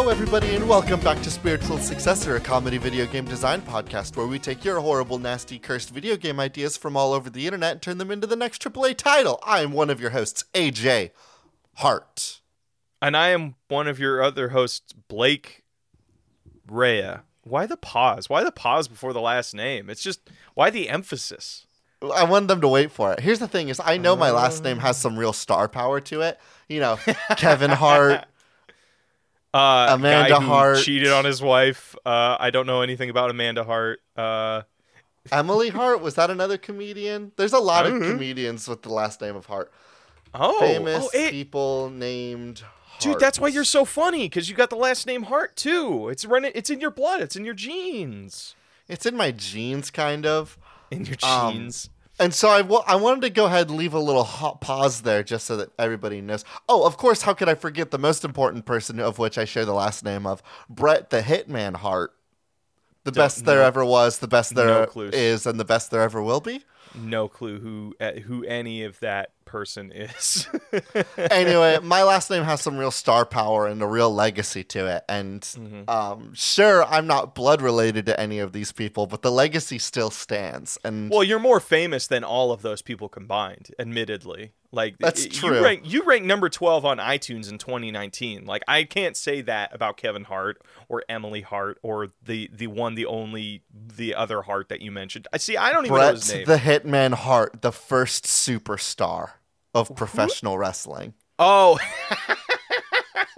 Hello, everybody, and welcome back to Spiritual Successor, a comedy video game design podcast where we take your horrible, nasty, cursed video game ideas from all over the internet and turn them into the next AAA title. I am one of your hosts, AJ Hart. And I am one of your other hosts, Blake Rhea. Why the pause? Why the pause before the last name? It's just why the emphasis? I wanted them to wait for it. Here's the thing: is I know my last name has uh. some real star power to it. You know, Kevin Hart. Uh, Amanda Hart. cheated on his wife. Uh, I don't know anything about Amanda Hart. Uh, Emily Hart was that another comedian? There's a lot of Mhm. comedians with the last name of Hart. oh, Famous oh, it- people named. dude, that's why you're so funny because you got the last name Hart too. It's running. It's in your blood. It's in your genes. It's in my genes, kind of. In your Um, genes. And so I I wanted to go ahead and leave a little hot pause there just so that everybody knows. Oh, of course, how could I forget the most important person of which I share the last name of? Bret the Hitman Hart. The Don't- best there no- ever was, the best there no is, and the best there ever will be. no clue who uh, who any of that person is. anyway, my last name has some real star power and a real legacy to it. And Mm-hmm. um, sure, I'm not blood related to any of these people, but the legacy still stands. And Well, you're more famous than all of those people combined, admittedly. Like That's true. You rank, you rank number 12 on iTunes in 2019. Like I can't say that about Kevin Hart or Emily Hart or the the one the only the other Hart that you mentioned. I see I don't even know his name. the Hitman Hart, the first superstar of professional wrestling. Oh.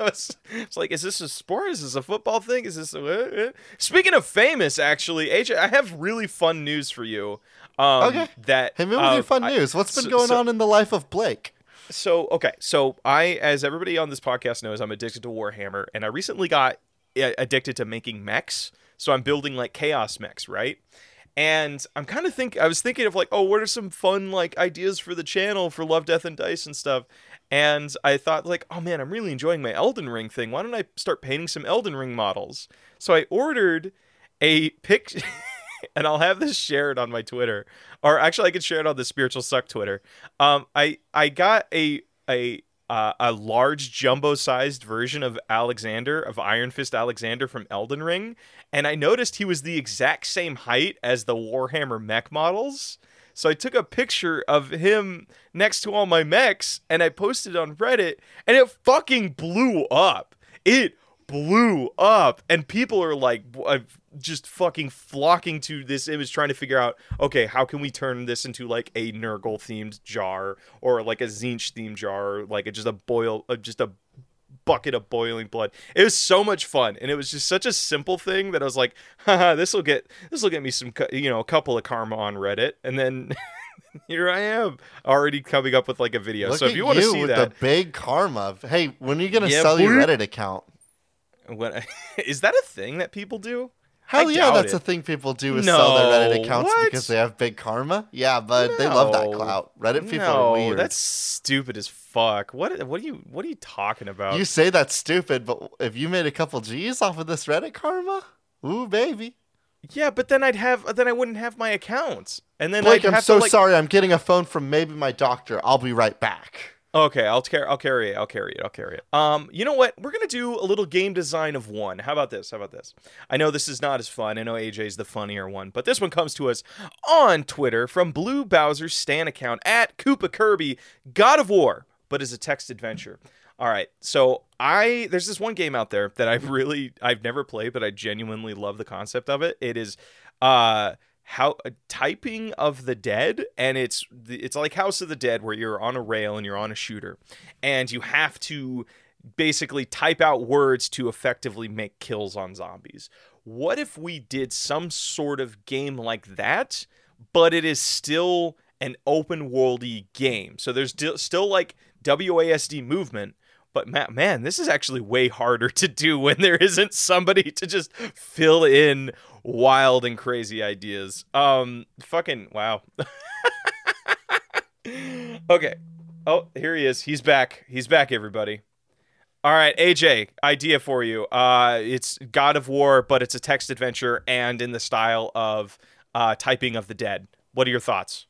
It's like, is this a sport? Is this a football thing? Is this a... uh, Speaking of famous, actually, AJ, I have really fun news for you. Um, Okay. That Hey, uh, your fun I- news. What's been so- going so- on in the life of Blake? So okay, so I, as everybody on this podcast knows, I'm addicted to Warhammer, and I recently got uh, addicted to making mechs. So I'm building like chaos mechs, right? And I'm kind of think I was thinking of like, oh, what are some fun like ideas for the channel for Love, Death, and Dice and stuff. And I thought like, oh man, I'm really enjoying my Elden Ring thing. Why don't I start painting some Elden Ring models? So I ordered a picture. and I'll have this shared on my Twitter, or actually, I could share it on the Spiritual Suck Twitter. Um, I I got a a uh, a large jumbo-sized version of Alexander of Iron Fist Alexander from Elden Ring, and I noticed he was the exact same height as the Warhammer mech models. So I took a picture of him next to all my mechs and I posted on Reddit, and it fucking blew up. It blew up and people are like uh, just fucking flocking to this image trying to figure out okay how can we turn this into like a nurgle themed jar or like a Tzeentch themed jar or like a, just a boil uh, just a bucket of boiling blood it was so much fun and it was just such a simple thing that i was like haha this will get this will get me some you know a couple of karma on reddit and then here i am already coming up with like a video Look so if you want to see with that the big karma. Hey, when are you gonna Yeah, sell your. Reddit account? What is that a thing that people do? Hell yeah, doubt that's it. a thing people do is sell their Reddit accounts what? because they have big karma. Yeah, but they love that clout. Reddit people no, are weird. that's stupid as fuck. What what are you what are you talking about? You say that's stupid, but if you made a couple G's off of this Reddit karma, ooh baby. yeah, but then I'd have then I wouldn't have my accounts, and then Blake, I'd I'm so like, sorry. I'm getting a phone from maybe my doctor. I'll be right back. Okay, I'll carry I'll carry it. I'll carry it. I'll carry it. Um, you know what? We're gonna do a little game design of one. How about this? How about this? I know this is not as fun. I know AJ's the funnier one, but this one comes to us on Twitter from Blue Bowser's Stan account at Koopa Kirby God of War, but as a text adventure. All right, so I there's this one game out there that I really I've never played, but I genuinely love the concept of it. It is uh how uh, typing of the dead and it's it's like house of the dead where you're on a rail and you're on a shooter and you have to basically type out words to effectively make kills on zombies. What if we did some sort of game like that but it is still an open worldy game? So there's still still like wasd movement but man, this is actually way harder to do when there isn't somebody to just fill in wild and crazy ideas. Um, fucking wow. okay. Oh, here he is. He's back. He's back, everybody. All right, AJ, idea for you. Uh, it's God of War, but it's a text adventure and in the style of uh, typing of the dead. What are your thoughts?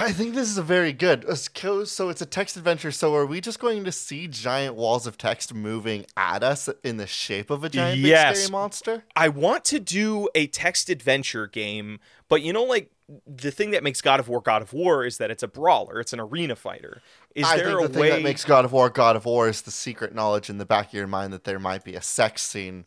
I think this is a very good. uh, So it's a text adventure. So are we just going to see giant walls of text moving at us in the shape of a giant Yes. scary monster? I want to do a text adventure game, but you know, like the thing that makes God of War God of War is that it's a brawler, it's an arena fighter. Is I there think a thing way? that makes God of War God of War is the secret knowledge in the back of your mind that there might be a sex scene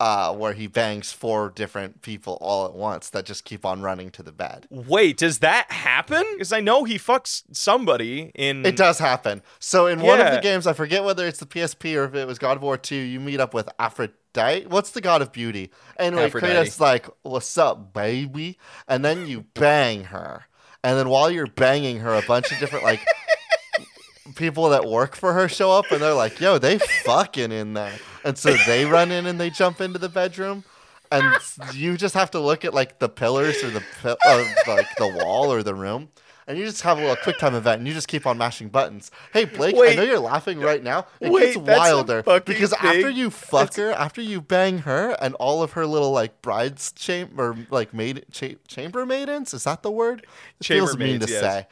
uh, where he bangs four different people all at once that just keep on running to the bed. Wait, does that happen? Because I know he fucks somebody in. It does happen. So in one of the games, I forget whether it's the PSP or if it was God of War 2, you meet up with Aphrodite. What's the god of beauty? Anyway, Aphrodite. Kratos like, "What's up, baby?" And then you bang her. And then while you're banging her, a bunch of different like people that work for her show up and they're like, "Yo, they fucking in there." And so they run in and they jump into the bedroom. And you just have to look at like the pillars or the pi- of like the wall or the room, and you just have a little quick time event, and you just keep on mashing buttons. Hey Blake, I know you're laughing right now. It Wait, gets wilder because thing? after you fuck her, after you bang her, and all of her little like brides chamber, like maid cha- chamber maidens, is that the word? It feels mean to yes. say.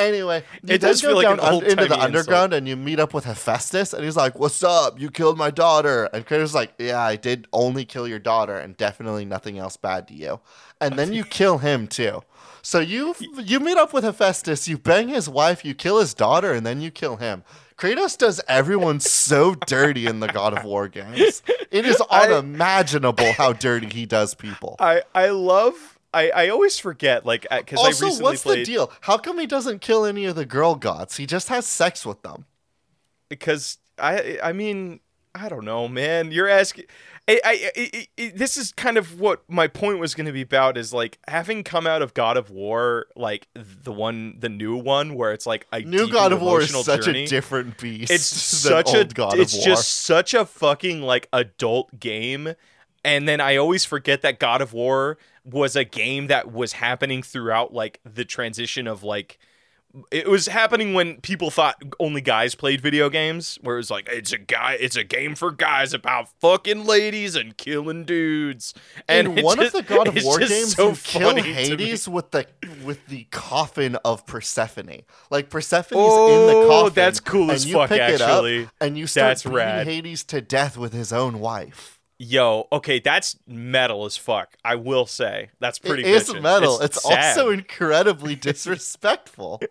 Anyway, you It does go feel like down an un- into the insult. underground and you meet up with Hephaestus, and he's like, "What's up? You killed my daughter." And Kratos is like, "Yeah, I did only kill your daughter, and definitely nothing else bad to you." And then you kill him too. So you you meet up with Hephaestus, you bang his wife, you kill his daughter, and then you kill him. Kratos does everyone so dirty in the God of War games. It is unimaginable how dirty he does people. I I love. I, I always forget like because I Also, recently what's played the deal? How come he doesn't kill any of the girl gods? He just has sex with them. because I I mean I don't know, man. You're asking. I, I, I, I- this is kind of what my point was going to be about is like having come out of God of War, like the one, the new one, where it's like a New God of War is such journey. a different beast. it's such a God it's of War. just such a fucking like adult game and then i always forget that god of war was a game that was happening throughout like the transition of like it was happening when people thought only guys played video games where it was like it's a guy it's a game for guys about fucking ladies and killing dudes and in one just- of the God of War games, so you kill. Hades with the with the coffin of Persephone. Like Persephone's in Oh, the coffin. that's cool and as you fuck, pick it up actually. and you start That's beating rad. Hades to death with his own wife. Yo, okay, that's metal as fuck. I will say that's pretty. it is metal. It's, sad. also incredibly disrespectful.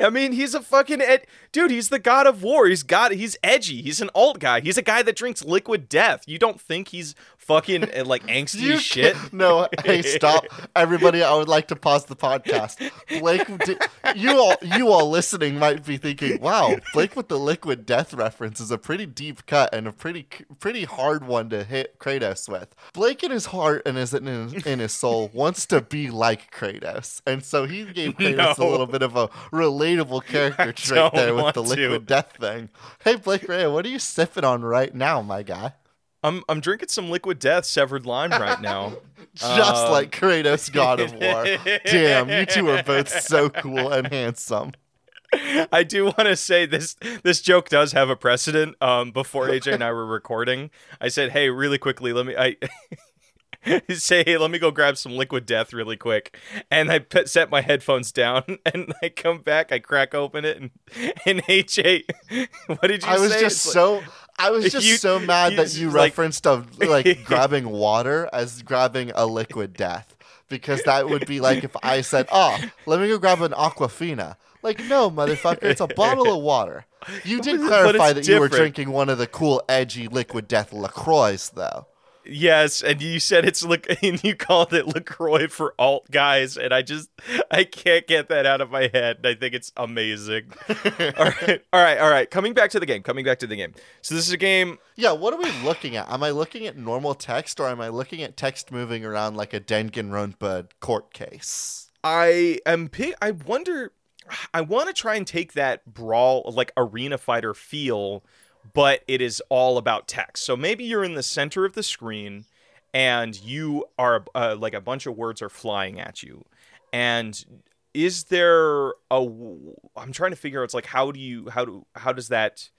I mean, he's a fucking ed- dude. He's the god of war. He's got. He's edgy. He's an alt guy. He's a guy that drinks liquid death. You don't think he's fucking uh, like angsty shit? No, hey, stop, everybody! I would like to pause the podcast. Blake, di- you all, you all listening might be thinking, "Wow, Blake with the liquid death reference is a pretty deep cut and a pretty, pretty hard one to hit Kratos with." Blake in his heart and his in his, in his soul wants to be like Kratos, and so he gave Kratos No. a little bit of a relatable character trait there with the to. liquid death thing. Hey, Blake Ray, what are you sipping on right now, my guy? I'm I'm drinking some liquid death severed lime right now. just Um, like Kratos, God of War. Damn, you two are both so cool and handsome. I do want to say this this joke does have a precedent. Um, before AJ and I were recording, I said, "Hey, really quickly, let me." I say, "Hey, let me go grab some liquid death really quick," and I put, set my headphones down, and I come back, I crack open it, and and AJ, what did you I was say? just It's like- so I was just You- so mad you that you like- referenced of like grabbing water as grabbing a liquid death. Because that would be like if I said, Oh, let me go grab an aquafina. Like, no, motherfucker, it's a bottle of water. You did clarify that it's you were drinking one of the cool, edgy liquid death LaCroix, though. Yes, and you said it's look, and you called it Lacroix for alt guys, and I just I can't get that out of my head. I think it's amazing. all right, all right, all right. Coming back to the game. Coming back to the game. So this is a game. Yeah, what are we looking at? Am I looking at normal text or am I looking at text moving around like a Danganronpa court case? I am. pi- I wonder. I want to try and take that brawl, like arena fighter feel, but it is all about text. So maybe you're in the center of the screen, and you are uh, like a bunch of words are flying at you, and is there a? I'm trying to figure out. It's like how do you how do how does that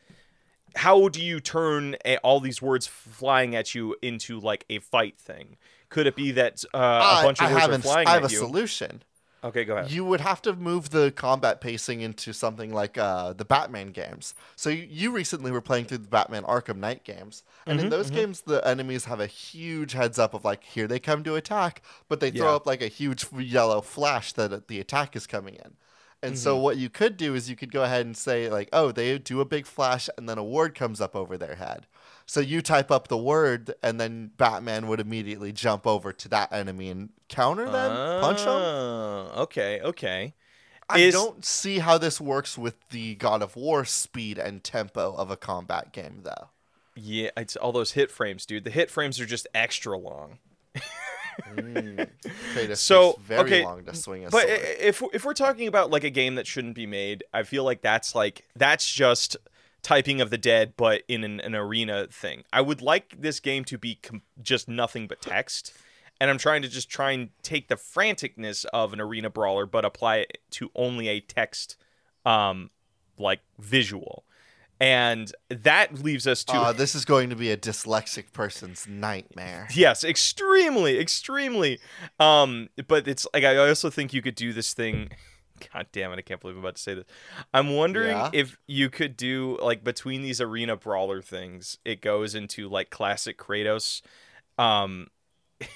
how do you turn a, all these words flying at you into like a fight thing? Could it be that uh, a I- bunch of I words are flying I have a you? solution. Okay, go ahead. you would have to move the combat pacing into something like uh, the Batman games. So you, you recently were playing through the Batman Arkham Knight games, and Mm-hmm, in those games, the enemies have a huge heads up of like, here they come to attack, but they throw Yeah. up like a huge yellow flash that the attack is coming in. And so Mm-hmm. what you could do is you could go ahead and say like, oh, they do a big flash, and then a ward comes up over their head. So you type up the word, and then Batman would immediately jump over to that enemy and counter them, punch them. Oh, Okay, okay. I Is- don't see how this works with the God of War speed and tempo of a combat game, though. Yeah, it's all those hit frames, dude. The hit frames are just extra long. Mm. So, very okay, long to swing a But sword. if if we're talking about like a game that shouldn't be made, I feel like that's like that's just typing of the dead, but in an, an arena thing. I would like this game to be com- just nothing but text, and I'm trying to just try and take the franticness of an arena brawler, but apply it to only a text, um, like visual, and that leaves us to Uh, this is going to be a dyslexic person's nightmare. Yes, extremely, extremely. Um, but it's like I also think you could do this thing. God damn it! I can't believe I'm about to say this. I'm wondering Yeah? if you could do like between these arena brawler things, it goes into like classic Kratos. Um,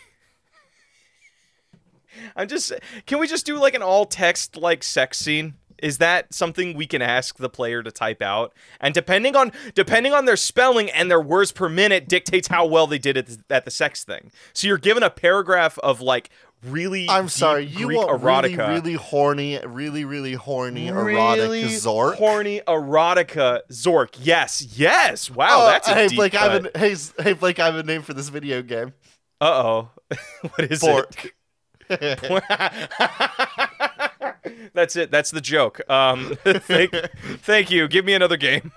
I'm just. Can we just do like an all text like sex scene? Is that something we can ask the player to type out? And depending on depending on their spelling and their words per minute dictates how well they did at the, at the sex thing. So you're given a paragraph of like really. I'm sorry, you Greek want erotica. really, really horny, really, really horny, erotic Really Zork? horny erotica Zork. Yes, yes. Wow, Oh, that's a hey deep Blake, I have cut. a, hey, hey Blake, I have a name for this video game. Uh oh. what is Bork. it? That's it. That's the joke. Um, thank, thank you. Give me another game.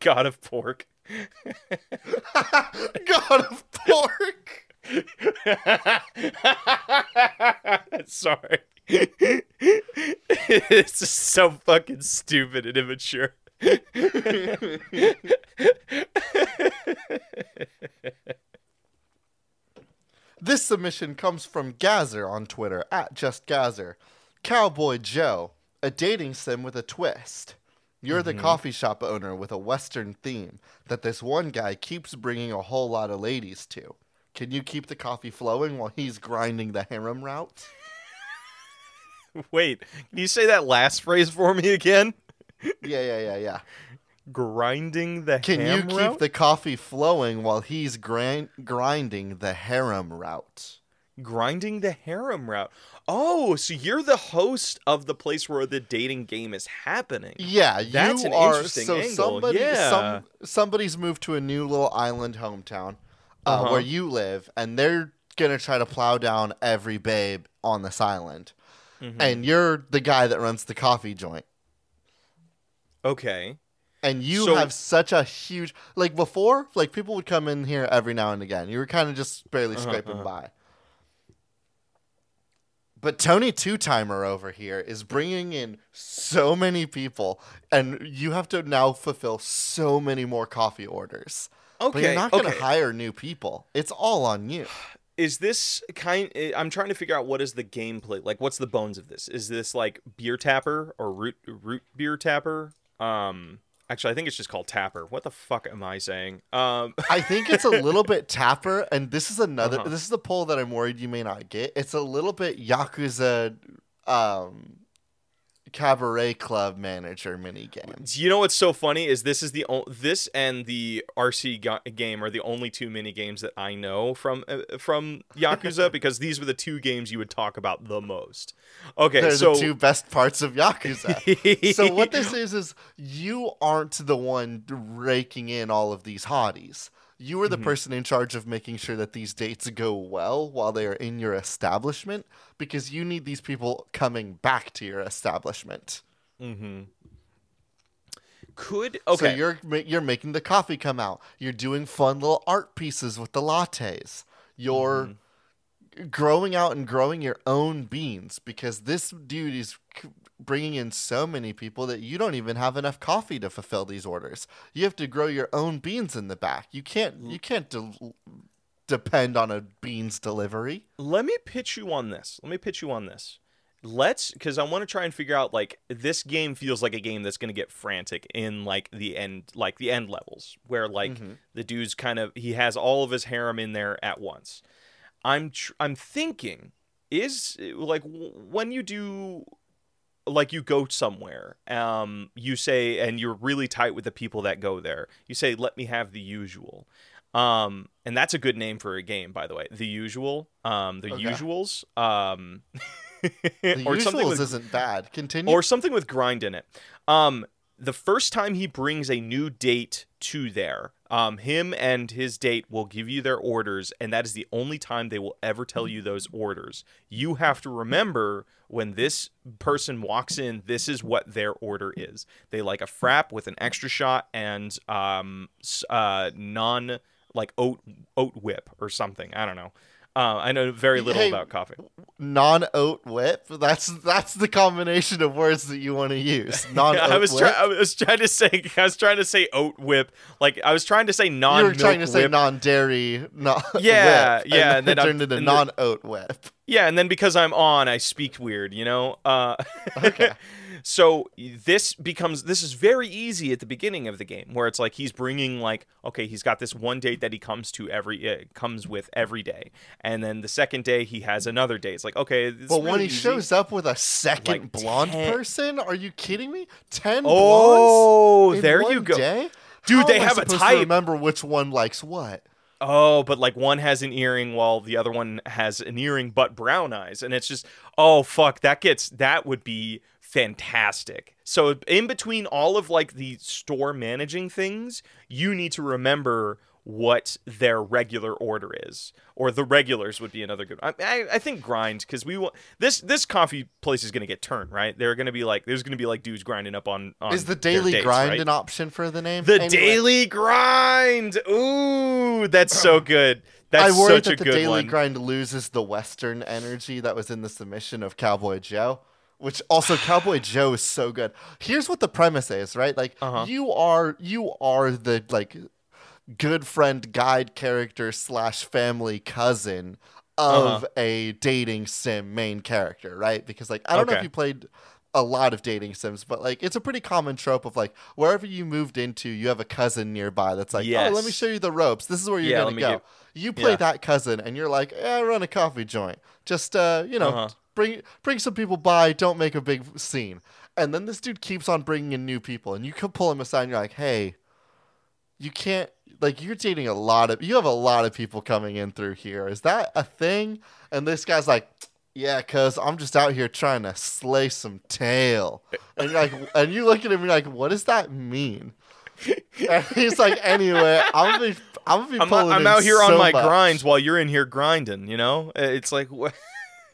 God of pork. God of pork. Sorry. it's just so fucking stupid and immature. This submission comes from Gazer on Twitter at just Gazer. Cowboy Joe, a dating sim with a twist. You're the mm-hmm. coffee shop owner with a Western theme that this one guy keeps bringing a whole lot of ladies to. Can you keep the coffee flowing while he's grinding the harem route? Wait, can you say that last phrase for me again? Yeah, yeah, yeah, yeah. Grinding the Can you keep route? the coffee flowing while he's grind- grinding the harem route? grinding the harem route. Oh, so you're the host of the place where the dating game is happening. Yeah, That's an are. interesting so angle, somebody, yeah. some somebody's moved to a new little island hometown uh, Uh-huh. where you live, and they're gonna try to plow down every babe on this island. Mm-hmm. And you're the guy that runs the coffee joint, Okay. and you So- have such a huge like before. Like people would come in here every now and again. You were kind of just barely Uh-huh, scraping uh-huh. by. But Tony Two Timer over here is bringing in so many people, and you have to now fulfill so many more coffee orders. Okay. But you're not going to okay. hire new people. It's all on you. is this kind eh, i'm trying to figure out what is the gameplay like what's the bones of this is this like beer tapper or root root beer tapper um actually i think it's just called tapper what the fuck am i saying um I think it's a little bit tapper, and this is another. Uh-huh. This is the poll that I'm worried you may not get. It's a little bit yakuza, um, cabaret club manager mini game. you know what's so funny is this is the o- this and the rc ga- game are the only two mini games that i know from uh, from yakuza because these were the two games you would talk about the most okay They're so the two best parts of yakuza. so what this is is you aren't the one raking in all of these hotties. You are the Mm-hmm. person in charge of making sure that these dates go well while they are in your establishment because you need these people coming back to your establishment. Mm-hmm. Could okay So you're you're making the coffee come out. You're doing fun little art pieces with the lattes. You're Mm-hmm. growing out and growing your own beans because this dude is c- bringing in so many people that you don't even have enough coffee to fulfill these orders. You have to grow your own beans in the back. You can't you can't del- depend on a bean's delivery. let me pitch you on this. Let me pitch you on this. Let's because I want to try and figure out like this game feels like a game that's going to get frantic in like the end, like the end levels where like Mhm. the dude's kind of he has all of his harem in there at once. I'm tr- I'm thinking is like w- when you do like you go somewhere um you say and you're really tight with the people that go there you say let me have the usual um and that's a good name for a game by the way the usual um the Okay. usuals um The or something usuals with isn't bad. Continue. or something with grind in it. Um, the first time he brings a new date to there, um, him and his date will give you their orders, and that is the only time they will ever tell you those orders. You have to remember when this person walks in, this is what their order is. They like a frap with an extra shot and um, uh, non like oat oat whip or something. I don't know. Uh, I know very little Hey, about coffee. non-oat whip. That's that's the combination of words that you want to use. Non-oat Yeah, I was whip. trying. I was trying to say. I was trying to say oat whip. Like I was trying to say non. You were trying to say non dairy. non Yeah, whip, yeah, and and then then turned into non-oat whip. Yeah, and then because I'm on, I speak weird. You know. Uh, Okay. So this becomes this is very easy at the beginning of the game, where it's like he's bringing like okay, he's got this one date that he comes to every uh, comes with every day, and then the second day he has another day. It's like okay, this But when he easy. shows up with a second Like blonde 10 person, are you kidding me? Ten Oh, there you go. Day? Dude, How they have a supposed type. To remember which one likes what? Oh, but like one has an earring while the other one has an earring but brown eyes. And it's just, oh, fuck, that gets, that would be fantastic. So, in between all of like the store managing things, you need to remember what their regular order is, or the regulars would be another good. I, I, I think grind because we want this. This coffee place is going to get turned, right? They're going to be like, there's going to be like dudes grinding up on. on Is the daily dates, grind right? an option for the name? The Anyway, daily grind. Ooh, that's so good. That's I worry that the daily one. grind loses the Western energy that was in the submission of Cowboy Joe. Which also Cowboy Joe is so good. Here's what the premise is, right? Like Uh-huh. you are you are the like good friend guide character slash family cousin of Uh-huh. a dating sim main character, right? Because like I don't know if you played a lot of dating sims, but like it's a pretty common trope of like wherever you moved into, you have a cousin nearby that's like, oh, let me show you the ropes. This is where you're Yeah, gonna go. give- You play Yeah. that cousin, and you're like, eh, I run a coffee joint. Just uh, you know, Uh-huh. Bring bring some people by. Don't make a big scene. And then this dude keeps on bringing in new people, and you can pull him aside. and You're like, hey, you can't like you're dating a lot of you have a lot of people coming in through here. Is that a thing? And this guy's like. Yeah, cause I'm just out here trying to slay some tail, and you're like, and you look at him, and you're like, what does that mean? And he's like, anyway, I'm gonna be, I'm gonna be I'm, pulling I'm out here on my much. grinds while you're in here grinding. You know, it's like what?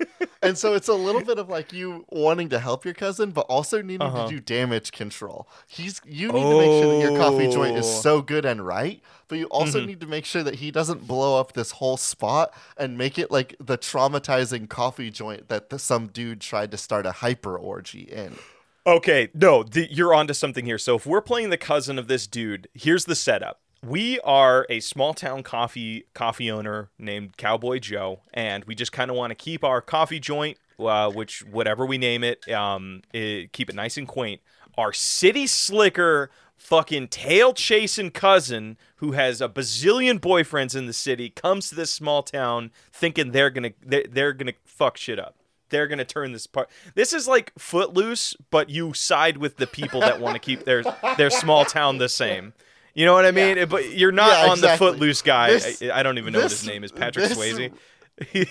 And so it's a little bit of like you wanting to help your cousin, but also needing Uh-huh. to do damage control. He's you need to make sure that your coffee joint is Oh. so good and right, but you also Mhm. need to make sure that he doesn't blow up this whole spot and make it like the traumatizing coffee joint that the, some dude tried to start a hyper orgy in. Okay, no, th- you're onto something here. So if we're playing the cousin of this dude, here's the setup. We are a small town coffee coffee owner named Cowboy Joe, and we just kind of want to keep our coffee joint, uh, which whatever we name it, um, it, keep it nice and quaint. Our city slicker, fucking tail chasing cousin who has a bazillion boyfriends in the city comes to this small town thinking they're gonna they're, they're gonna fuck shit up they're gonna turn this part. This is like Footloose, but you side with the people that want to keep their their small town the same. You know what I mean? But you're not Yeah, on exactly. the Footloose guy. This- I, I don't even know what his name is. Patrick this- Swayze.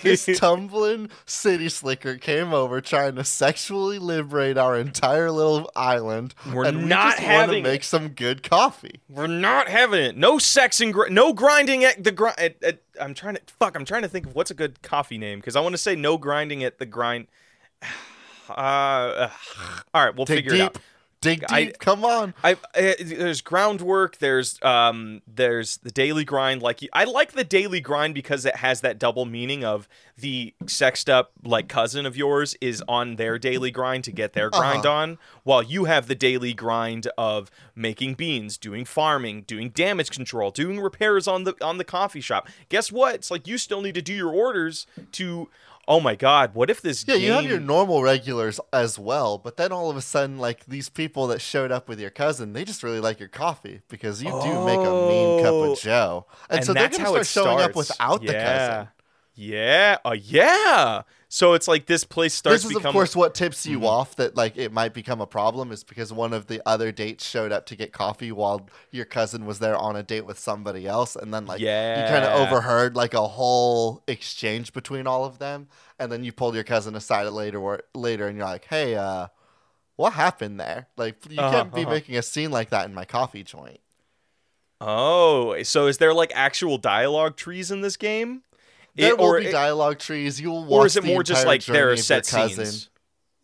This tumbling city slicker came over trying to sexually liberate our entire little island. We're and we not just having make it. some good coffee. We're not having it. No sex and gr- no grinding at the grind. At, at, I'm trying to fuck. I'm trying to think of what's a good coffee name because I want to say no grinding at the grind. Uh, ugh. all right, we'll Dig figure it out. Dig deep. I- Come on. I, I there's groundwork. There's um there's the daily grind. Like I like the daily grind because it has that double meaning of the sexed up like cousin of yours is on their daily grind to get their grind Uh-huh. on, while you have the daily grind of making beans, doing farming, doing damage control, doing repairs on the on the coffee shop. Guess what? It's like you still need to do your orders to. Oh my God! What if this Yeah, you have your normal regulars as well, but then all of a sudden, like these people that showed up with your cousin, they just really like your coffee because you do make a mean cup Oh. of Joe, and, and so they're gonna how start showing up without the yeah. cousin. Yeah, uh, yeah. So it's like this place starts This is, of course, what tips you Mhm. off that like it might become a problem is because one of the other dates showed up to get coffee while your cousin was there on a date with somebody else, and then like yeah. you kind of overheard like a whole exchange between all of them, and then you pulled your cousin aside later, or later, and you're like, "Hey, uh, what happened there? Like, you Uh-huh, can't be uh-huh. making a scene like that in my coffee joint." Oh, so is there like actual dialogue trees in this game? There It- will or be dialogue trees. You will watch or is it the more just like there are set cousin. scenes?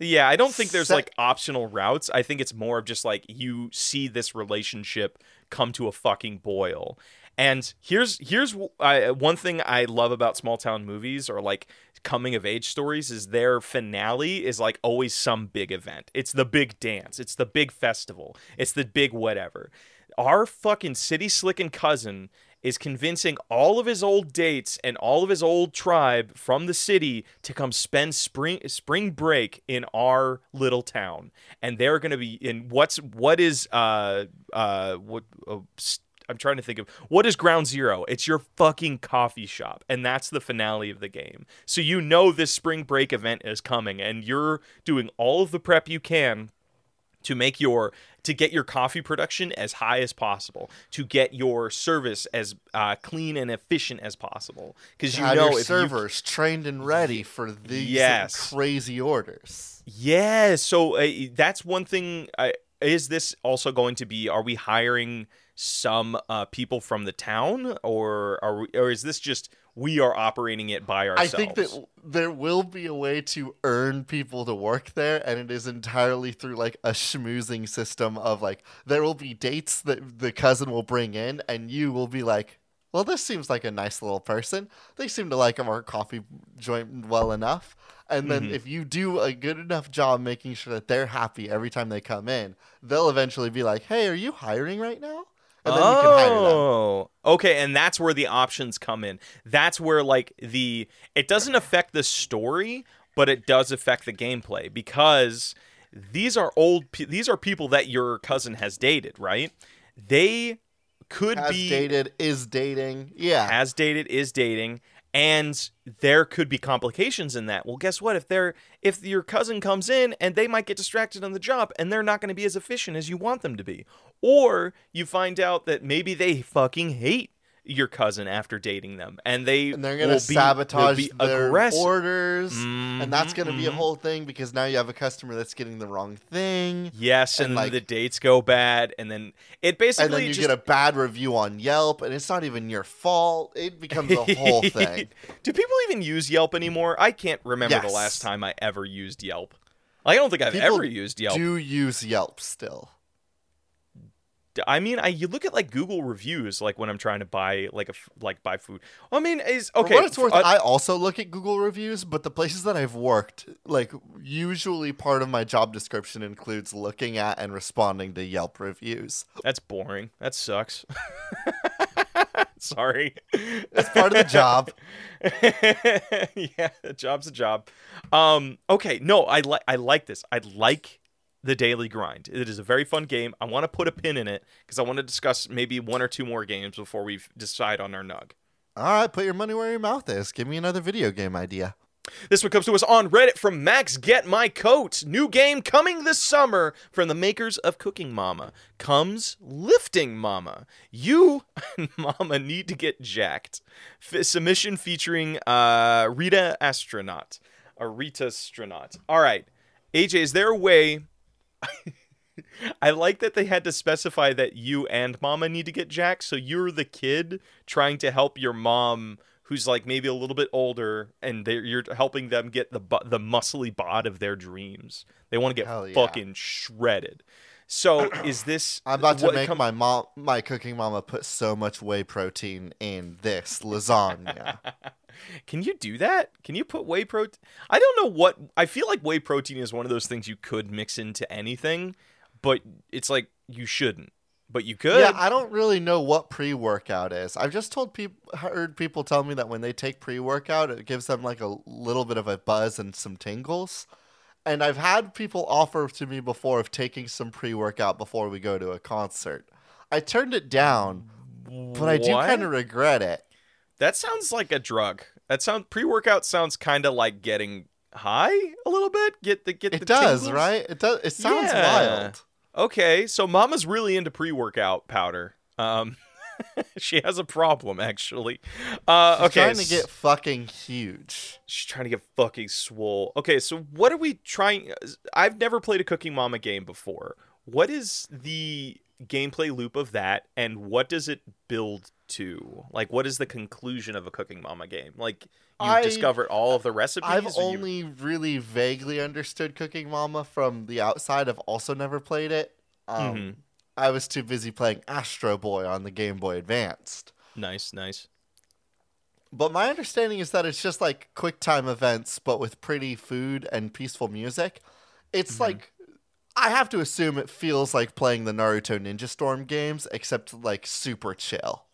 Yeah, I don't think there's Set- like optional routes. I think it's more of just like you see this relationship come to a fucking boil. And here's here's one thing I love about small town movies or like coming of age stories is their finale is like always some big event. It's the big dance. It's the big festival. It's the big whatever. Our fucking city slicking cousin is convincing all of his old dates and all of his old tribe from the city to come spend spring spring break in our little town and they're going to be in what's what is uh uh what uh, I'm trying to think of what is ground zero? It's your fucking coffee shop. And that's the finale of the game. So you know this spring break event is coming and you're doing all of the prep you can to make your to get your coffee production as high as possible to get your service as uh, clean and efficient as possible because you have know servers trained and ready for these Yes. crazy orders. you yeah so uh, that's one thing uh, is this also going to be are we hiring some uh, people from the town or are we, or is this just we are operating it by ourselves. I think that there will be a way to earn people to work there, and it is entirely through like a schmoozing system of like there will be dates that the cousin will bring in, and you will be like, "Well, this seems like a nice little person. They seem to like our coffee joint well enough." And then Mhm. if you do a good enough job making sure that they're happy every time they come in, they'll eventually be like, "Hey, are you hiring right now?" And then you can hire them. Oh, okay, and that's where the options come in. That's where like the it doesn't affect the story, but it does affect the gameplay because these are old. pe- These are people that your cousin has dated, right? They could Has be dated, is dating, yeah. has dated, is dating, and there could be complications in that. Well, guess what? If they're if your cousin comes in and they might get distracted on the job and they're not going to be as efficient as you want them to be, or you find out that maybe they fucking hate your cousin after dating them and they and they're gonna be- sabotage will be their aggressive. orders, and that's gonna be a mhm. whole thing because now you have a customer that's getting the wrong thing, Yes, and, and, like- the dates go bad, and then it basically and then you just get a bad review on Yelp, and it's not even your fault. It becomes a whole thing. Do people even use Yelp anymore? I can't remember the last time I ever used Yelp. I don't think I've People ever used Yelp. Do use Yelp still? I mean, I you look at like Google reviews, like when I'm trying to buy like a like buy food. I mean, is okay. For what it's worth, uh, I also look at Google reviews, but the places that I've worked, like usually part of my job description includes looking at and responding to Yelp reviews. that's boring. That sucks. Sorry. That's part of the job. yeah, a job's a job. Um, okay, no, I like I like this. I like the daily grind. It is a very fun game. I want to put a pin in it because I want to discuss maybe one or two more games before we decide on our nug. All right, put your money where your mouth is. Give me another video game idea. This one comes to us on Reddit from Max Get My Coat. New game coming this summer from the makers of Cooking Mama. Comes Lifting Mama. You and Mama need to get jacked. F- submission featuring uh, Rita Astronaut. A Rita Astronaut. All right. AJ, is there a way. I like that they had to specify that you and Mama need to get jacked. So you're the kid trying to help your mom who's like maybe a little bit older and they're, you're helping them get the the muscly bod of their dreams. They want to get yeah. fucking shredded. So is this? I'm about to what make com- my mom, my cooking mama, put so much whey protein in this lasagna. Can you do that? Can you put whey protein? I don't know what. I feel like whey protein is one of those things you could mix into anything, but it's like you shouldn't. But you could. yeah, I don't really know what pre-workout is. I've just told people, heard people tell me that when they take pre-workout, it gives them like a little bit of a buzz and some tingles. And I've had people offer to me before of taking some pre-workout before we go to a concert. I turned it down, but I do kind of regret it. That sounds like a drug. That sound pre-workout sounds kind of like getting high a little bit. Get the get the It does, tingles? right? It does. It sounds Yeah. wild. Okay, so Mama's really into pre-workout powder. Um, she has a problem actually. Uh, She's okay, trying to get fucking huge. She's trying to get fucking swole. Okay, so what are we trying? I've never played a Cooking Mama game before. What is the gameplay loop of that, and what does it build to? Like, what is the conclusion of a Cooking Mama game? Like, you I- discovered all of the recipes. I've or you- only really vaguely understood Cooking Mama from the outside. I've also never played it. Um, Mhm. I was too busy playing Astro Boy on the Game Boy Advanced. Nice, nice. But my understanding is that it's just like quick time events, but with pretty food and peaceful music. It's Mm-hmm. like I have to assume it feels like playing the Naruto Ninja Storm games, except like super chill.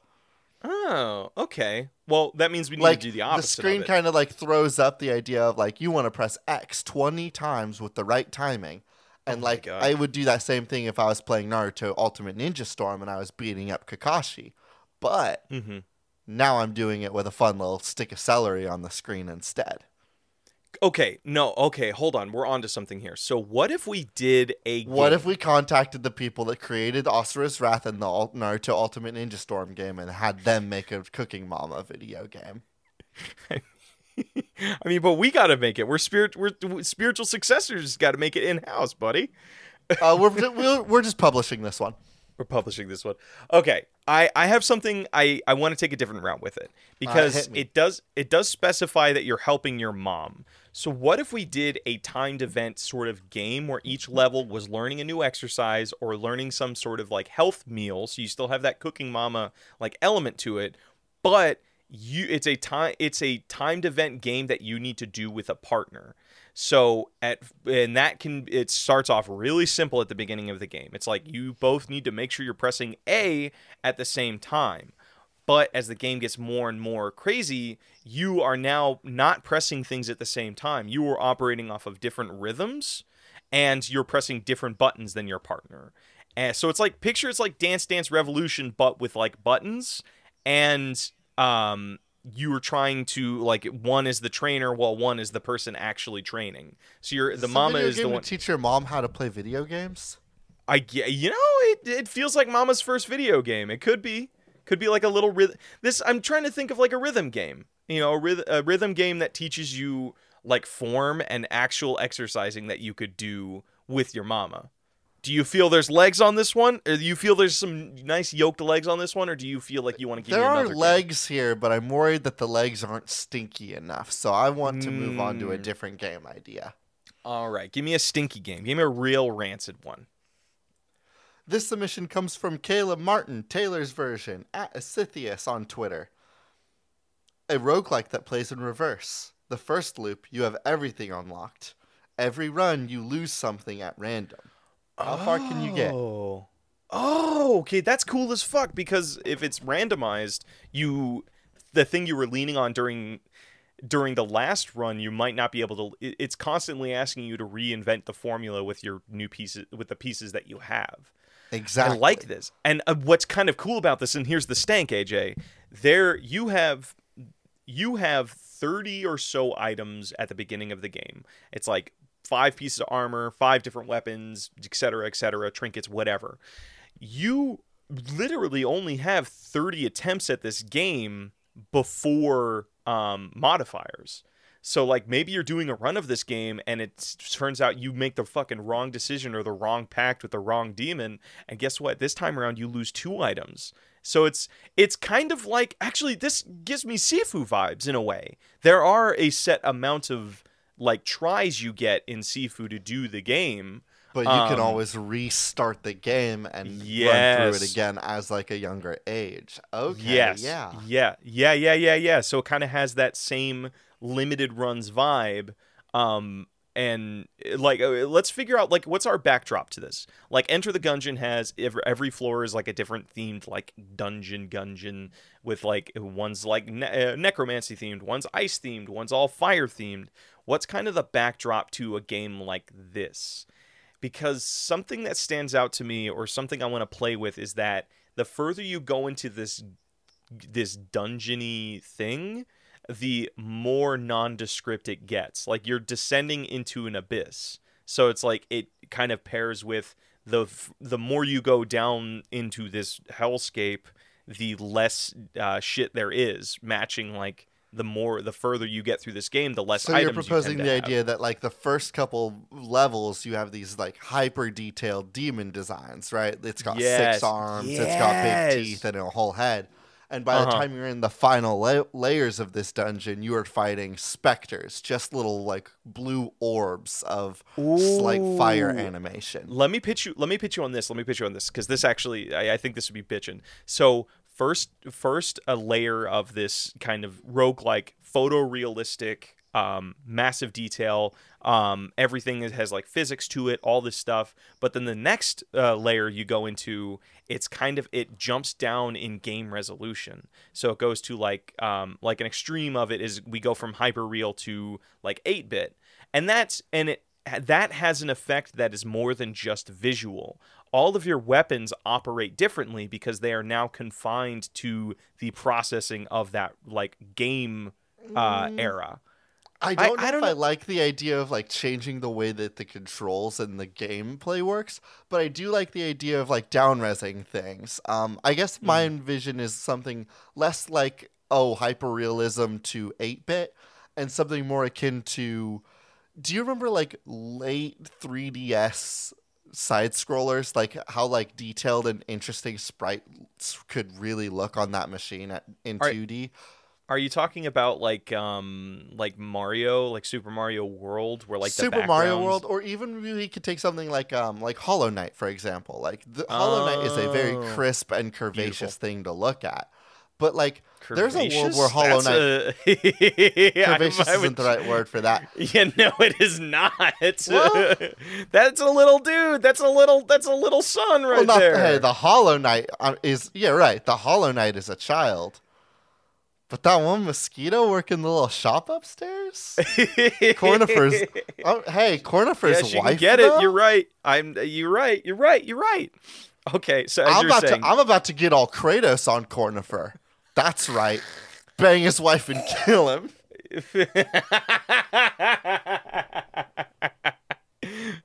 Oh, okay. Well, that means we need like to do the opposite. The screen kind of like throws up the idea of like you want to press X 20 times with the right timing. And Oh like I would do that same thing if I was playing Naruto Ultimate Ninja Storm and I was beating up Kakashi. But Mhm. now I'm doing it with a fun little stick of celery on the screen instead. Okay, no, okay, hold on. We're on to something here. So, what if we did a What if we contacted the people that created Asura's Wrath and the Naruto Ultimate Ninja Storm game and had them make a Cooking Mama video game? I mean, but we got to make it. We're spirit. We're spiritual successors. Got to make it in house, buddy. Uh, we're, we're, we're just publishing this one. We're publishing this one. Okay, I I have something. I I want to take a different route with it because hit me. it does it does specify that you're helping your mom. So what if we did a timed event sort of game where each level was learning a new exercise or learning some sort of like health meal, so you still have that cooking mama like element to it, but you it's a time it's a timed event game that you need to do with a partner. So at and that can it starts off really simple at the beginning of the game. It's like you both need to make sure you're pressing A at the same time. But as the game gets more and more crazy, you are now not pressing things at the same time. You are operating off of different rhythms and you're pressing different buttons than your partner. And so it's like picture it's like Dance Dance Revolution but with like buttons and um you were trying to like one is the trainer while one is the person actually training. So you're Is the mama is the one teach your mom how to play video games. I you know it it feels like mama's first video game. It could be could be like a little rhythm. This I'm trying to think of like a rhythm game. You know, a, ryth- a rhythm game that teaches you like form and actual exercising that you could do with your mama. Do you feel there's legs on this one? Or do you feel there's some nice yoked legs on this one? Or do you feel like you want to give There me are another game? legs here, but I'm worried that the legs aren't stinky enough. So I want to move on to a Mm. different game idea. All right, give me a stinky game. Give me a real rancid one. This submission comes from Caleb Martin, Taylor's version, at Asithius on Twitter. A roguelike that plays in reverse. The first loop, you have everything unlocked. Every run, you lose something at random. How far can you get? Oh. Oh, okay, that's cool as fuck because if it's randomized, you the thing you were leaning on during during the last run, you might not be able to it's constantly asking you to reinvent the formula with your new pieces with the pieces that you have. Exactly. I like this. And uh, what's kind of cool about this and here's the stank, AJ. There you have you have 30 or so items at the beginning of the game. It's like five pieces of armor, five different weapons, etc., etc., trinkets, whatever. You literally only have 30 attempts at this game before um, modifiers. So like maybe you're doing a run of this game and it turns out you make the fucking wrong decision or the wrong pact with the wrong demon and guess what? This time around you lose two items. So it's it's kind of like actually this gives me Sifu vibes in a way. There are a set amount of like tries you get in Sifu to do the game, But you can Um, always restart the game and run through it again as like a younger age. Okay. Yes. Yeah. Yeah. Yeah. Yeah. Yeah. Yeah. So it kind of has that same limited runs vibe. Um, and like, uh, let's figure out like what's our backdrop to this. Like, Enter the Gungeon has every, every floor is like a different themed like dungeon gungeon with like one's like ne- uh, necromancy themed, one's ice themed, one's all fire themed. What's kind of the backdrop to a game like this? because something that stands out to me or something I want to play with is that the further you go into this this dungeony thing, the more nondescript it gets. Like you're descending into an abyss. So it's like it kind of pairs with the the more you go down into this hellscape, the less uh, shit there is, matching like the more the further you get through this game, the less So you're proposing you the to have. idea that like the first couple levels you have these like hyper detailed demon designs, right? It's got Yes. six arms, it's got big teeth and a whole head. And by the Uh-huh. time you're in the final la- layers of this dungeon, you are fighting specters, just little like blue orbs of slight fire animation. let me pitch you let me pitch you on this let me pitch you on this because this actually I, I think this would be bitching so first first a layer of this kind of roguelike photorealistic um massive detail. Um everything has like physics to it all this stuff. But then the next uh, layer you go into it's kind of it jumps down in game resolution. So it goes to like um like an extreme of it is we go from hyper real to like 8 bit. And that's and it that has an effect that is more than just visual. All of your weapons operate differently because they are now confined to the processing of that like game uh, Mm. era. I don't know I if don't I know- like the idea of like changing the way that the controls and the gameplay works, but I do like the idea of like down resing things. Um, I guess my Hmm. vision is something less like oh hyperrealism to eight bit, and something more akin to. Do you remember like late 3DS side scrollers, like how like detailed and interesting sprites could really look on that machine at, in Are- 2D? Are you talking about like um like Mario, like Super Mario World, where like the Super Mario World, or even we could take something like um like Hollow Knight, for example. Like the, Hollow Knight is a very Oh, crisp and curvaceous beautiful. thing to look at, but like there's a world where Hollow Knight a- Yeah, curvaceous I would- isn't the right word for that. Yeah, no, it is not. Well- that's a little dude. That's a little. That's a little son right well, not there. hey, the Hollow Knight uh, is yeah right. The Hollow Knight is a child, but that one mosquito working the little shop upstairs. Cornifer's, oh, hey, Cornifer's you wife. get though? it. You're right. I'm. You're right. You're right. You're right. Okay, so as I'm about saying, to I'm about to get all Kratos on Cornifer. That's right. Bang his wife and kill him.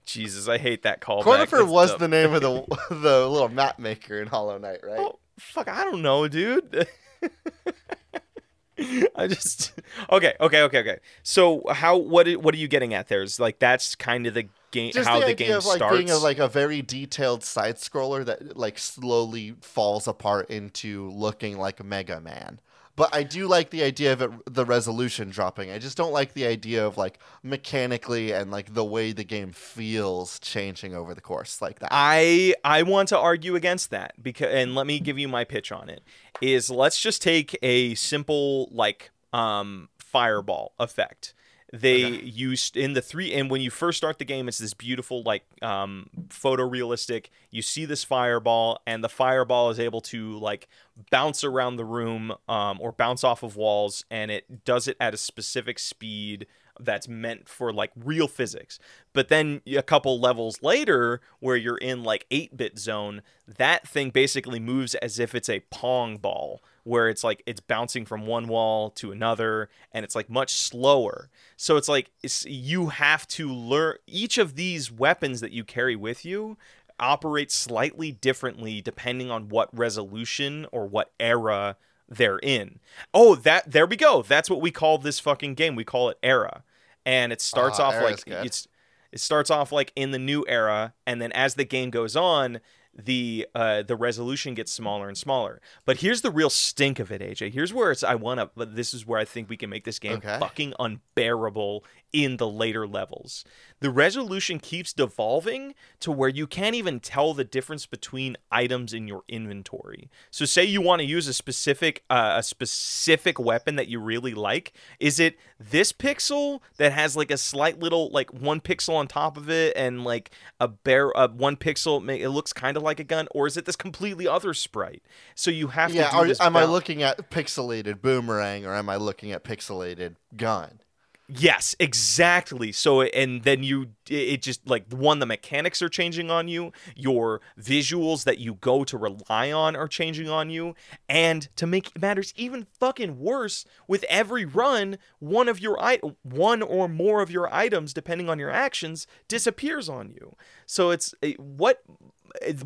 Jesus, I hate that callback. Cornifer was dumb. the name of the the little map maker in Hollow Knight, right? Oh, fuck, I don't know, dude. I just okay, okay, okay, okay. So how what what are you getting at there? Is like that's kind of the game Just how the, the, idea game of like starts. being a, like a very detailed side scroller that like slowly falls apart into looking like Mega Man. But I do like the idea of it, the resolution dropping. I just don't like the idea of like mechanically and like the way the game feels changing over the course like that. I I want to argue against that because and let me give you my pitch on it. Is let's just take a simple like um fireball effect. They Okay. used in the three and when you first start the game it's this beautiful like um photorealistic you see this fireball and the fireball is able to like bounce around the room um or bounce off of walls and it does it at a specific speed that's meant for like real physics. But then a couple levels later, where you're in like 8 bit zone, that thing basically moves as if it's a Pong ball, where it's like it's bouncing from one wall to another and it's like much slower. So it's like it's, you have to learn each of these weapons that you carry with you operate slightly differently depending on what resolution or what era they're in. Oh, that there we go. That's what we call this fucking game. We call it era. And it starts Ah, off like good. it's it starts off like in the new era and then as the game goes on, the uh, the resolution gets smaller and smaller. But here's the real stink of it, AJ. Here's where it's I want to. But this is where I think we can make this game Okay. fucking unbearable in the later levels. The resolution keeps devolving to where you can't even tell the difference between items in your inventory. So say you want to use a specific uh, a specific weapon that you really like, is it this pixel that has like a slight little like one pixel on top of it and like a bare uh, one pixel it looks kind of like a gun or is it this completely other sprite? So you have Yeah, to this am I looking at pixelated boomerang or am I looking at pixelated gun? Yes, exactly. So and then you it just like one the mechanics are changing on you, your visuals that you go to rely on are changing on you, and to make matters even fucking worse, with every run, one of your one or more of your items depending on your actions disappears on you. So it's a, what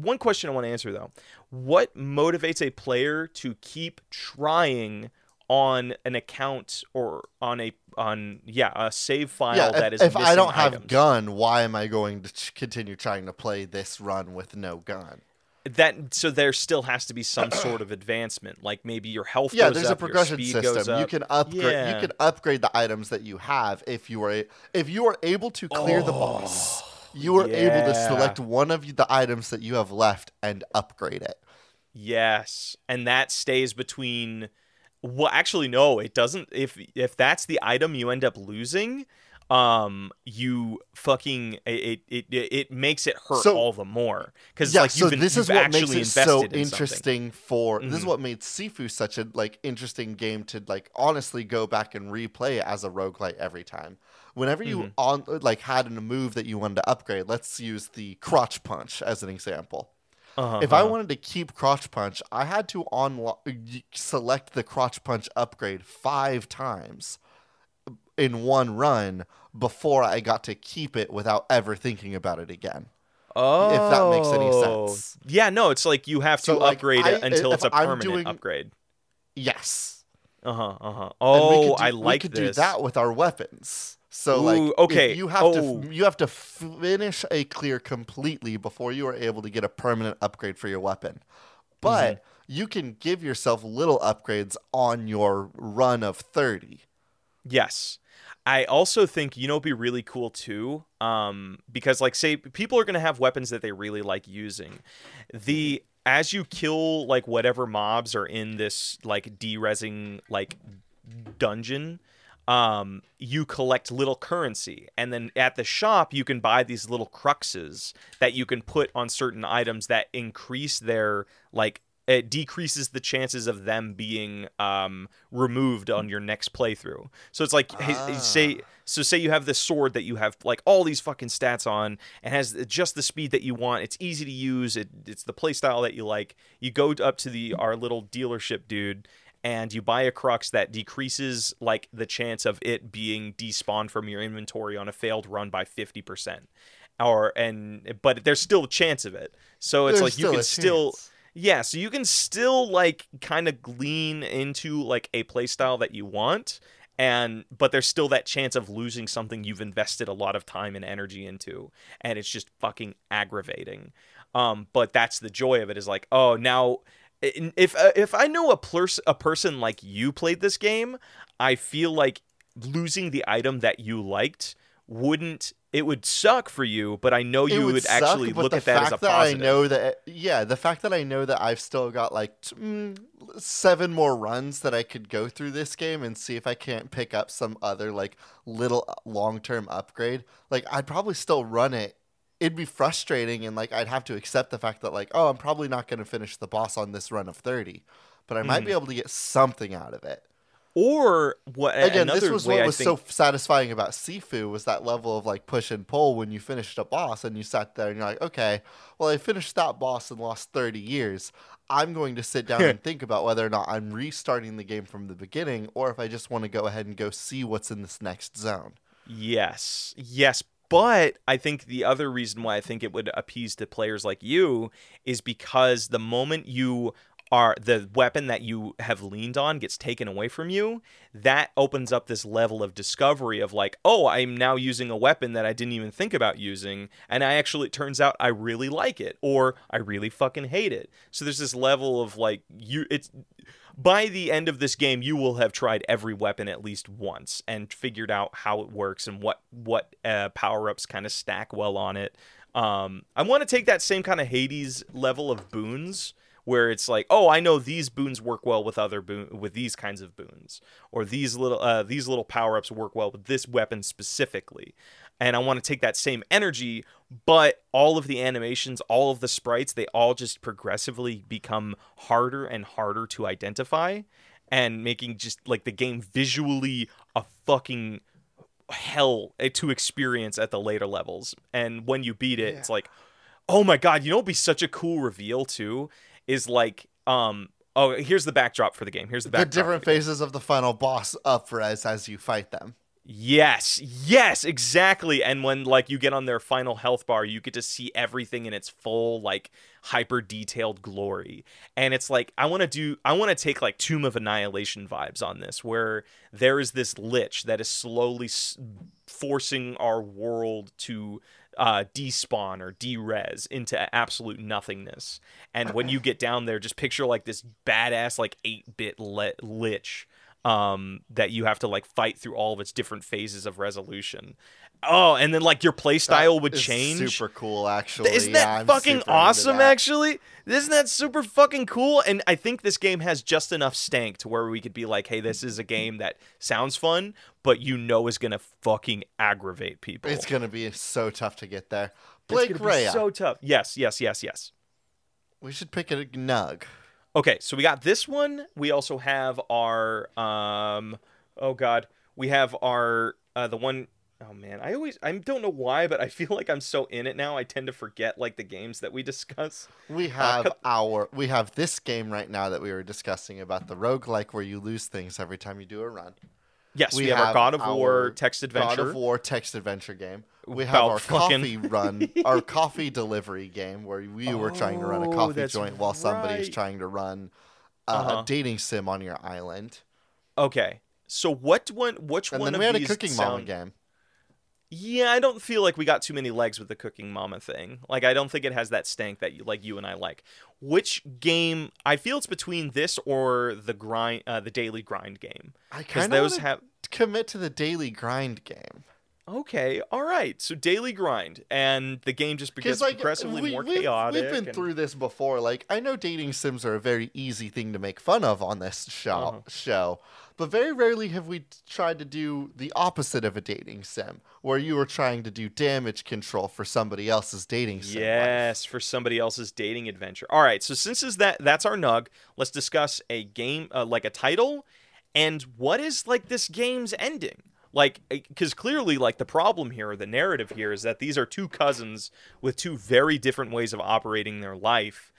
one question I want to answer though. What motivates a player to keep trying on an account or on a on yeah a save file yeah, that if, is if I don't have items. gun, why am I going to ch- continue trying to play this run with no gun? that so there still has to be some sort of advancement like maybe your health Yeah, goes there's a up, your progression system. You can upgrade. Yeah. You can upgrade the items that you have if you are if you are able to clear the oh, boss. You are able to Oh, select one of the items that you have left and upgrade it. Yes, and that stays between. Well, actually, no, it doesn't. If if that's the item you end up losing, um, you fucking it it it, it makes it hurt So- all the more because yeah, like so been, this is what actually makes it so in something. interesting for this is Mhm. what made Sifu such a like interesting game to like honestly go back and replay as a roguelite every time. Whenever you Mhm. on like had a move that you wanted to upgrade, let's use the crotch punch as an example. Uh-huh. If I wanted to keep crotch punch, I had to unlock select the crotch punch upgrade 5 times in one run before I got to keep it without ever thinking about it again. oh, if that makes any sense. Yeah, no, it's like you have to So, like, upgrade I- it until it's a permanent doing- upgrade. Yes. Uh huh. Uh huh. Oh, we do, I we like could this. do that with our weapons. So Ooh, like okay. you have Oh. to you have to finish a clear completely before you are able to get a permanent upgrade for your weapon. But Mm-hmm. you can give yourself little upgrades on your run of 30. Yes. I also think you know it'd be really cool too, um, because like say people are gonna have weapons that they really like using. The as you kill like whatever mobs are in this like derezzing like dungeon, um, you collect little currency, and then at the shop you can buy these little cruxes that you can put on certain items that increase their like it decreases the chances of them being um, removed on your next playthrough. So it's like, hey, Ah. say, so say you have this sword that you have like all these fucking stats on and has just the speed that you want. It's easy to use. It, it's the playstyle that you like. You go up to the our little dealership dude and you buy a crux that decreases like the chance of it being despawned from your inventory on a failed run by 50%. Or and but there's still a chance of it. So it's There's like you can still. Yeah, so you can still like kind of glean into like a playstyle that you want and but there's still that chance of losing something you've invested a lot of time and energy into and it's just fucking aggravating. Um but that's the joy of it is like, oh, now if uh, if I know a a person like you played this game, I feel like losing the item that you liked wouldn't it would suck for you, but I know you would, suck, actually look at that as a that positive. I know that yeah, the fact that I know that I've still got like t- mm, seven more runs that I could go through this game and see if I can't pick up some other like little long term upgrade. Like I'd probably still run it. It'd be frustrating and like I'd have to accept the fact that like oh I'm probably not going to finish the boss on this run of thirty, but I might be able to get something out of it. Or what? Again, this was what was think, so satisfying about Sifu was that level of like push and pull when you finished a boss and you sat there and you're like, okay, well I finished that boss and lost 30 years. I'm going to sit down and think about whether or not I'm restarting the game from the beginning or if I just want to go ahead and go see what's in this next zone. Yes, yes. But I think the other reason why I think it would appease to players like you is because the moment you are the weapon that you have leaned on gets taken away from you, that opens up this level of discovery of like, oh, I'm now using a weapon that I didn't even think about using, and I actually it turns out I really like it or I really fucking hate it. So there's this level of like you it's by the end of this game you will have tried every weapon at least once and figured out how it works and what what uh, power-ups kind of stack well on it. Um, I want to take that same kind of Hades level of boons where it's like, oh, I know these boons work well with other boon with these kinds of boons, or these little uh, these little power ups work well with this weapon specifically. And I want to take that same energy, but all of the animations, all of the sprites, they all just progressively become harder and harder to identify, and making just like the game visually a fucking hell eh, to experience at the later levels. And when you beat it, Yeah. it's like, oh my god, you know, it'd be such a cool reveal too. Is like, um, oh, here's the backdrop for the game. Here's the The backdrop. different for the game. phases of the final boss up upres as you fight them. Yes, yes, exactly. And when like you get on their final health bar, you get to see everything in its full like hyper detailed glory. And it's like I want to do I want to take like Tomb of Annihilation vibes on this where there is this lich that is slowly s- forcing our world to uh, despawn or derez into absolute nothingness. And when you get down there, just picture like this badass like eight bit le- lich um, that you have to like fight through all of its different phases of resolution. Oh, and then like your play style That would change. Super cool, actually. Isn't that fucking awesome, that. actually? Isn't that super fucking cool? And I think this game has just enough stank to where we could be like, hey, this is a game that sounds fun, but you know is going to fucking aggravate people. It's gonna be so tough to get there. Blake gonna be so tough. Yes, yes, yes, yes. We should pick a nug. Okay, so we got this one. We also have our um oh god, we have our uh the one oh man, I always I don't know why, but I feel like I'm so in it now. I tend to forget like the games that we discuss. We have cut- our we have this game right now that we were discussing about the roguelike where you lose things every time you do a run. Yes, we, We have, our God of our War text adventure. God of War text adventure game. We have About our fucking- coffee run, our coffee delivery game where we were trying to run a Oh, coffee joint while somebody's right. trying to run uh, Uh-huh. a dating sim on your island. Okay. So what one which And one then of we had a cooking mama game. Yeah, I don't feel like we got too many legs with the cooking mama thing. Like I don't think it has that stank that you, like you and I like. Which game? I feel it's between this or the grind, uh, the daily grind game, I kind of those have. commit to the daily grind game. Okay, all right. So daily grind, and the game just gets like progressively we, more we've, chaotic. We've been and- through this before. Like I know dating sims are a very easy thing to make fun of on this show, Uh-huh. show, but very rarely have we tried to do the opposite of a dating sim, where you are trying to do damage control for somebody else's dating sim. life. Yes, for somebody else's dating adventure. All right, so since is that that's our nug, let's discuss a game uh, like a title and what is like this game's ending. Like eh, cuz clearly like the problem here, the narrative here is that these are two cousins with two very different ways of operating their life.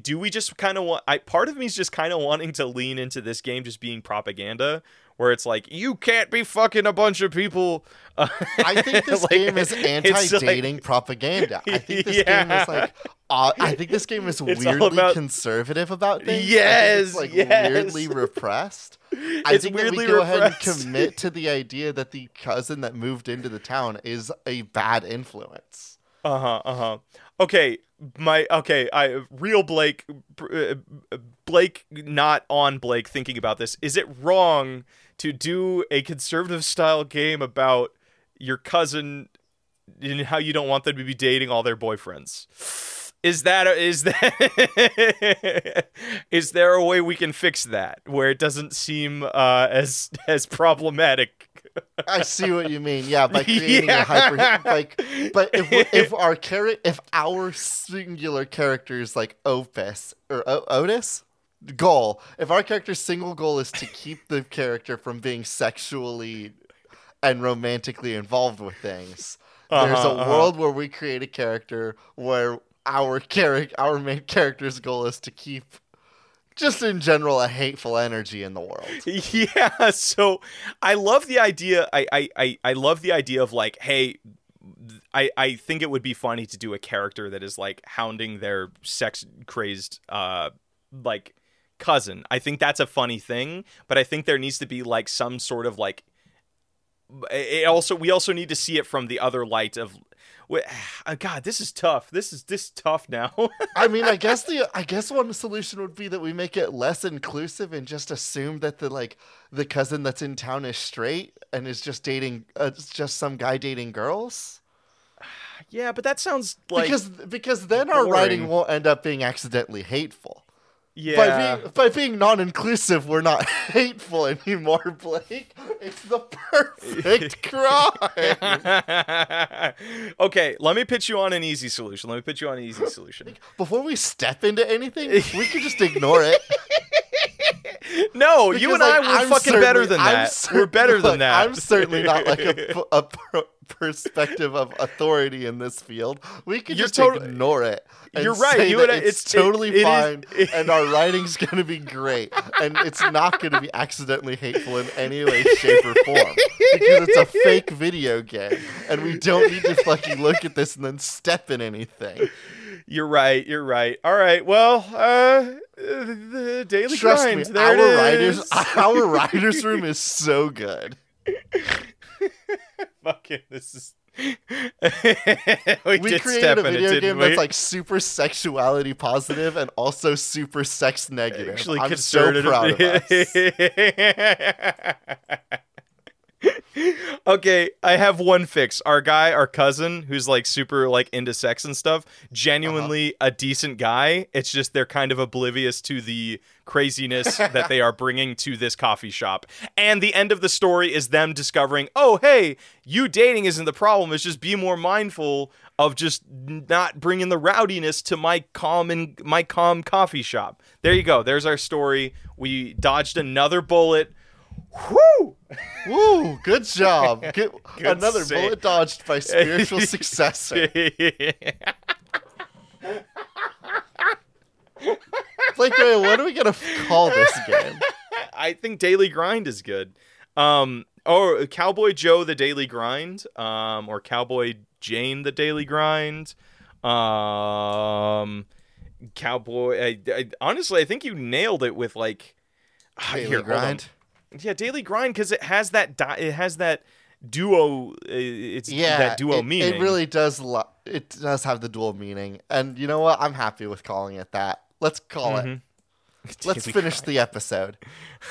Do we just kind of want I part of me is just kind of wanting to lean into this game just being propaganda where it's like you can't be fucking a bunch of people. Uh, I think this like, game is anti-dating propaganda. I think this game is like. Uh, I think this game is It's weirdly about- conservative about things. Yes, it's like yes. weirdly repressed. I It's think weirdly that we go ahead and commit to the idea that the cousin that moved into the town is a bad influence. Uh huh. Uh huh. Okay, my okay. I real Blake, uh, Blake, not on Blake. Thinking about this, is it wrong to do a conservative style game about your cousin and how you don't want them to be dating all their boyfriends? Is that is that is there a way we can fix that where it doesn't seem uh, as as problematic? I see what you mean. Yeah, by creating Yeah. a hyper like but if if our char- if our singular character is like Opus or o- Otis goal, if our character's single goal is to keep the character from being sexually and romantically involved with things, there's Uh-huh, a uh-huh. world where we create a character where our character our main character's goal is to keep just in general a hateful energy in the world. yeah so i love the idea I, I i i love the idea of like hey I, I think it would be funny to do a character that is like hounding their sex crazed uh like cousin. I think that's a funny thing, but I think there needs to be like some sort of like it also we also need to see it from the other light of uh, God, this is tough. This is this is tough now. I mean, I guess the I guess one solution would be that we make it less inclusive and just assume that the like the cousin that's in town is straight and is just dating uh, just some guy dating girls. Yeah, but that sounds like because because then our writing won't end up being accidentally hateful. Yeah. By being by being non-inclusive, we're not hateful anymore, Blake. It's the perfect crime. okay, let me pitch you on an easy solution. Let me pitch you on an easy solution. Before we step into anything, we could just ignore it. No, because, you and like, I were I'm fucking better than that. We're better look, than that. I'm certainly not like a, a perspective of authority in this field. We can You're just totally, ignore it. You're right. You I, it's, it's totally it, fine, it is, and our writing's going to be great, and it's not going to be accidentally hateful in any way, shape, or form because it's a fake video game, and we don't need to fucking look at this and then step in anything. You're right. You're right. All right. Well, uh, the daily Trust grind. Me, there our writers, our writers room is so good. Fucking, this is. we, we created a video it, game we? that's like super sexuality positive and also super sex negative. Actually, I'm so proud of us. okay, I have one fix. Our guy, our cousin, who's like super like into sex and stuff, genuinely uh-huh. a decent guy. It's just they're kind of oblivious to the craziness that they are bringing to this coffee shop. And the end of the story is them discovering, "Oh, hey, you dating isn't the problem. It's just be more mindful of just not bringing the rowdiness to my calm and my calm coffee shop." There you go. There's our story. We dodged another bullet Woo! Woo! Good job. Good, good Another save. bullet dodged by spiritual successor. like, what are we gonna call this game? I think Daily Grind is good. Um, or Cowboy Joe the Daily Grind, um, or Cowboy Jane the Daily Grind. Um, Cowboy. I, I, honestly, I think you nailed it with like Daily here, Grind. Yeah, daily grind because it has that di- it has that duo. It's yeah, that duo it, meaning. It really does. Lo- it does have the dual meaning, and you know what? I'm happy with calling it that. Let's call mm-hmm. it. Let's finish grind. the episode.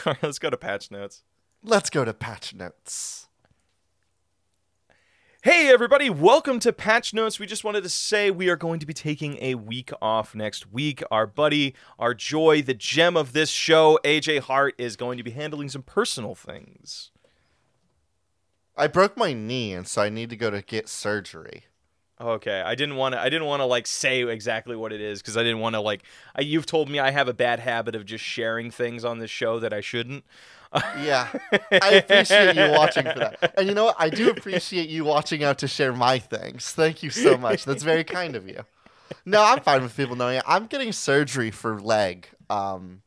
All right, let's go to patch notes. Let's go to patch notes. Hey, everybody, welcome to Patch Notes. We just wanted to say we are going to be taking a week off next week. Our buddy, our joy, the gem of this show, AJ Hart, is going to be handling some personal things. I broke my knee, and so I need to go to get surgery. Okay, I didn't want to. I didn't want to like say exactly what it is because I didn't want to like. I, you've told me I have a bad habit of just sharing things on this show that I shouldn't yeah, I appreciate you watching for that. And you know what? I do appreciate you watching out to share my things. Thank you so much. That's very kind of you. No, I'm fine with people knowing it. I'm getting surgery for leg. Um,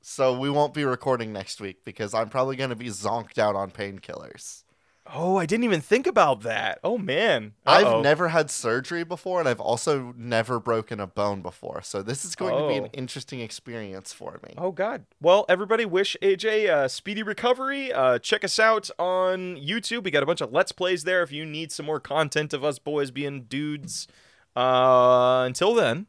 so we won't be recording next week because I'm probably going to be zonked out on painkillers. Oh, I didn't even think about that. Oh man. Uh-oh. I've never had surgery before and I've also never broken a bone before. So this is going oh. to be an oh. interesting experience for me. Oh god. Well, everybody wish AJ a speedy recovery. Uh, check us out on YouTube. We got a bunch of let's plays there if you need some more content of us boys being dudes. Uh, until then,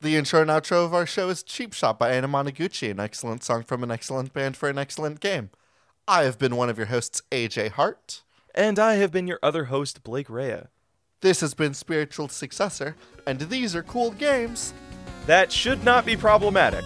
the intro and outro of our show is Cheap Shot by Anamanaguchi, an excellent song from an excellent band for an excellent game. I have been one of your hosts, AJ Hart. And I have been your other host, Blake Rea. This has been Spiritual Successor, and these are cool games that should not be problematic.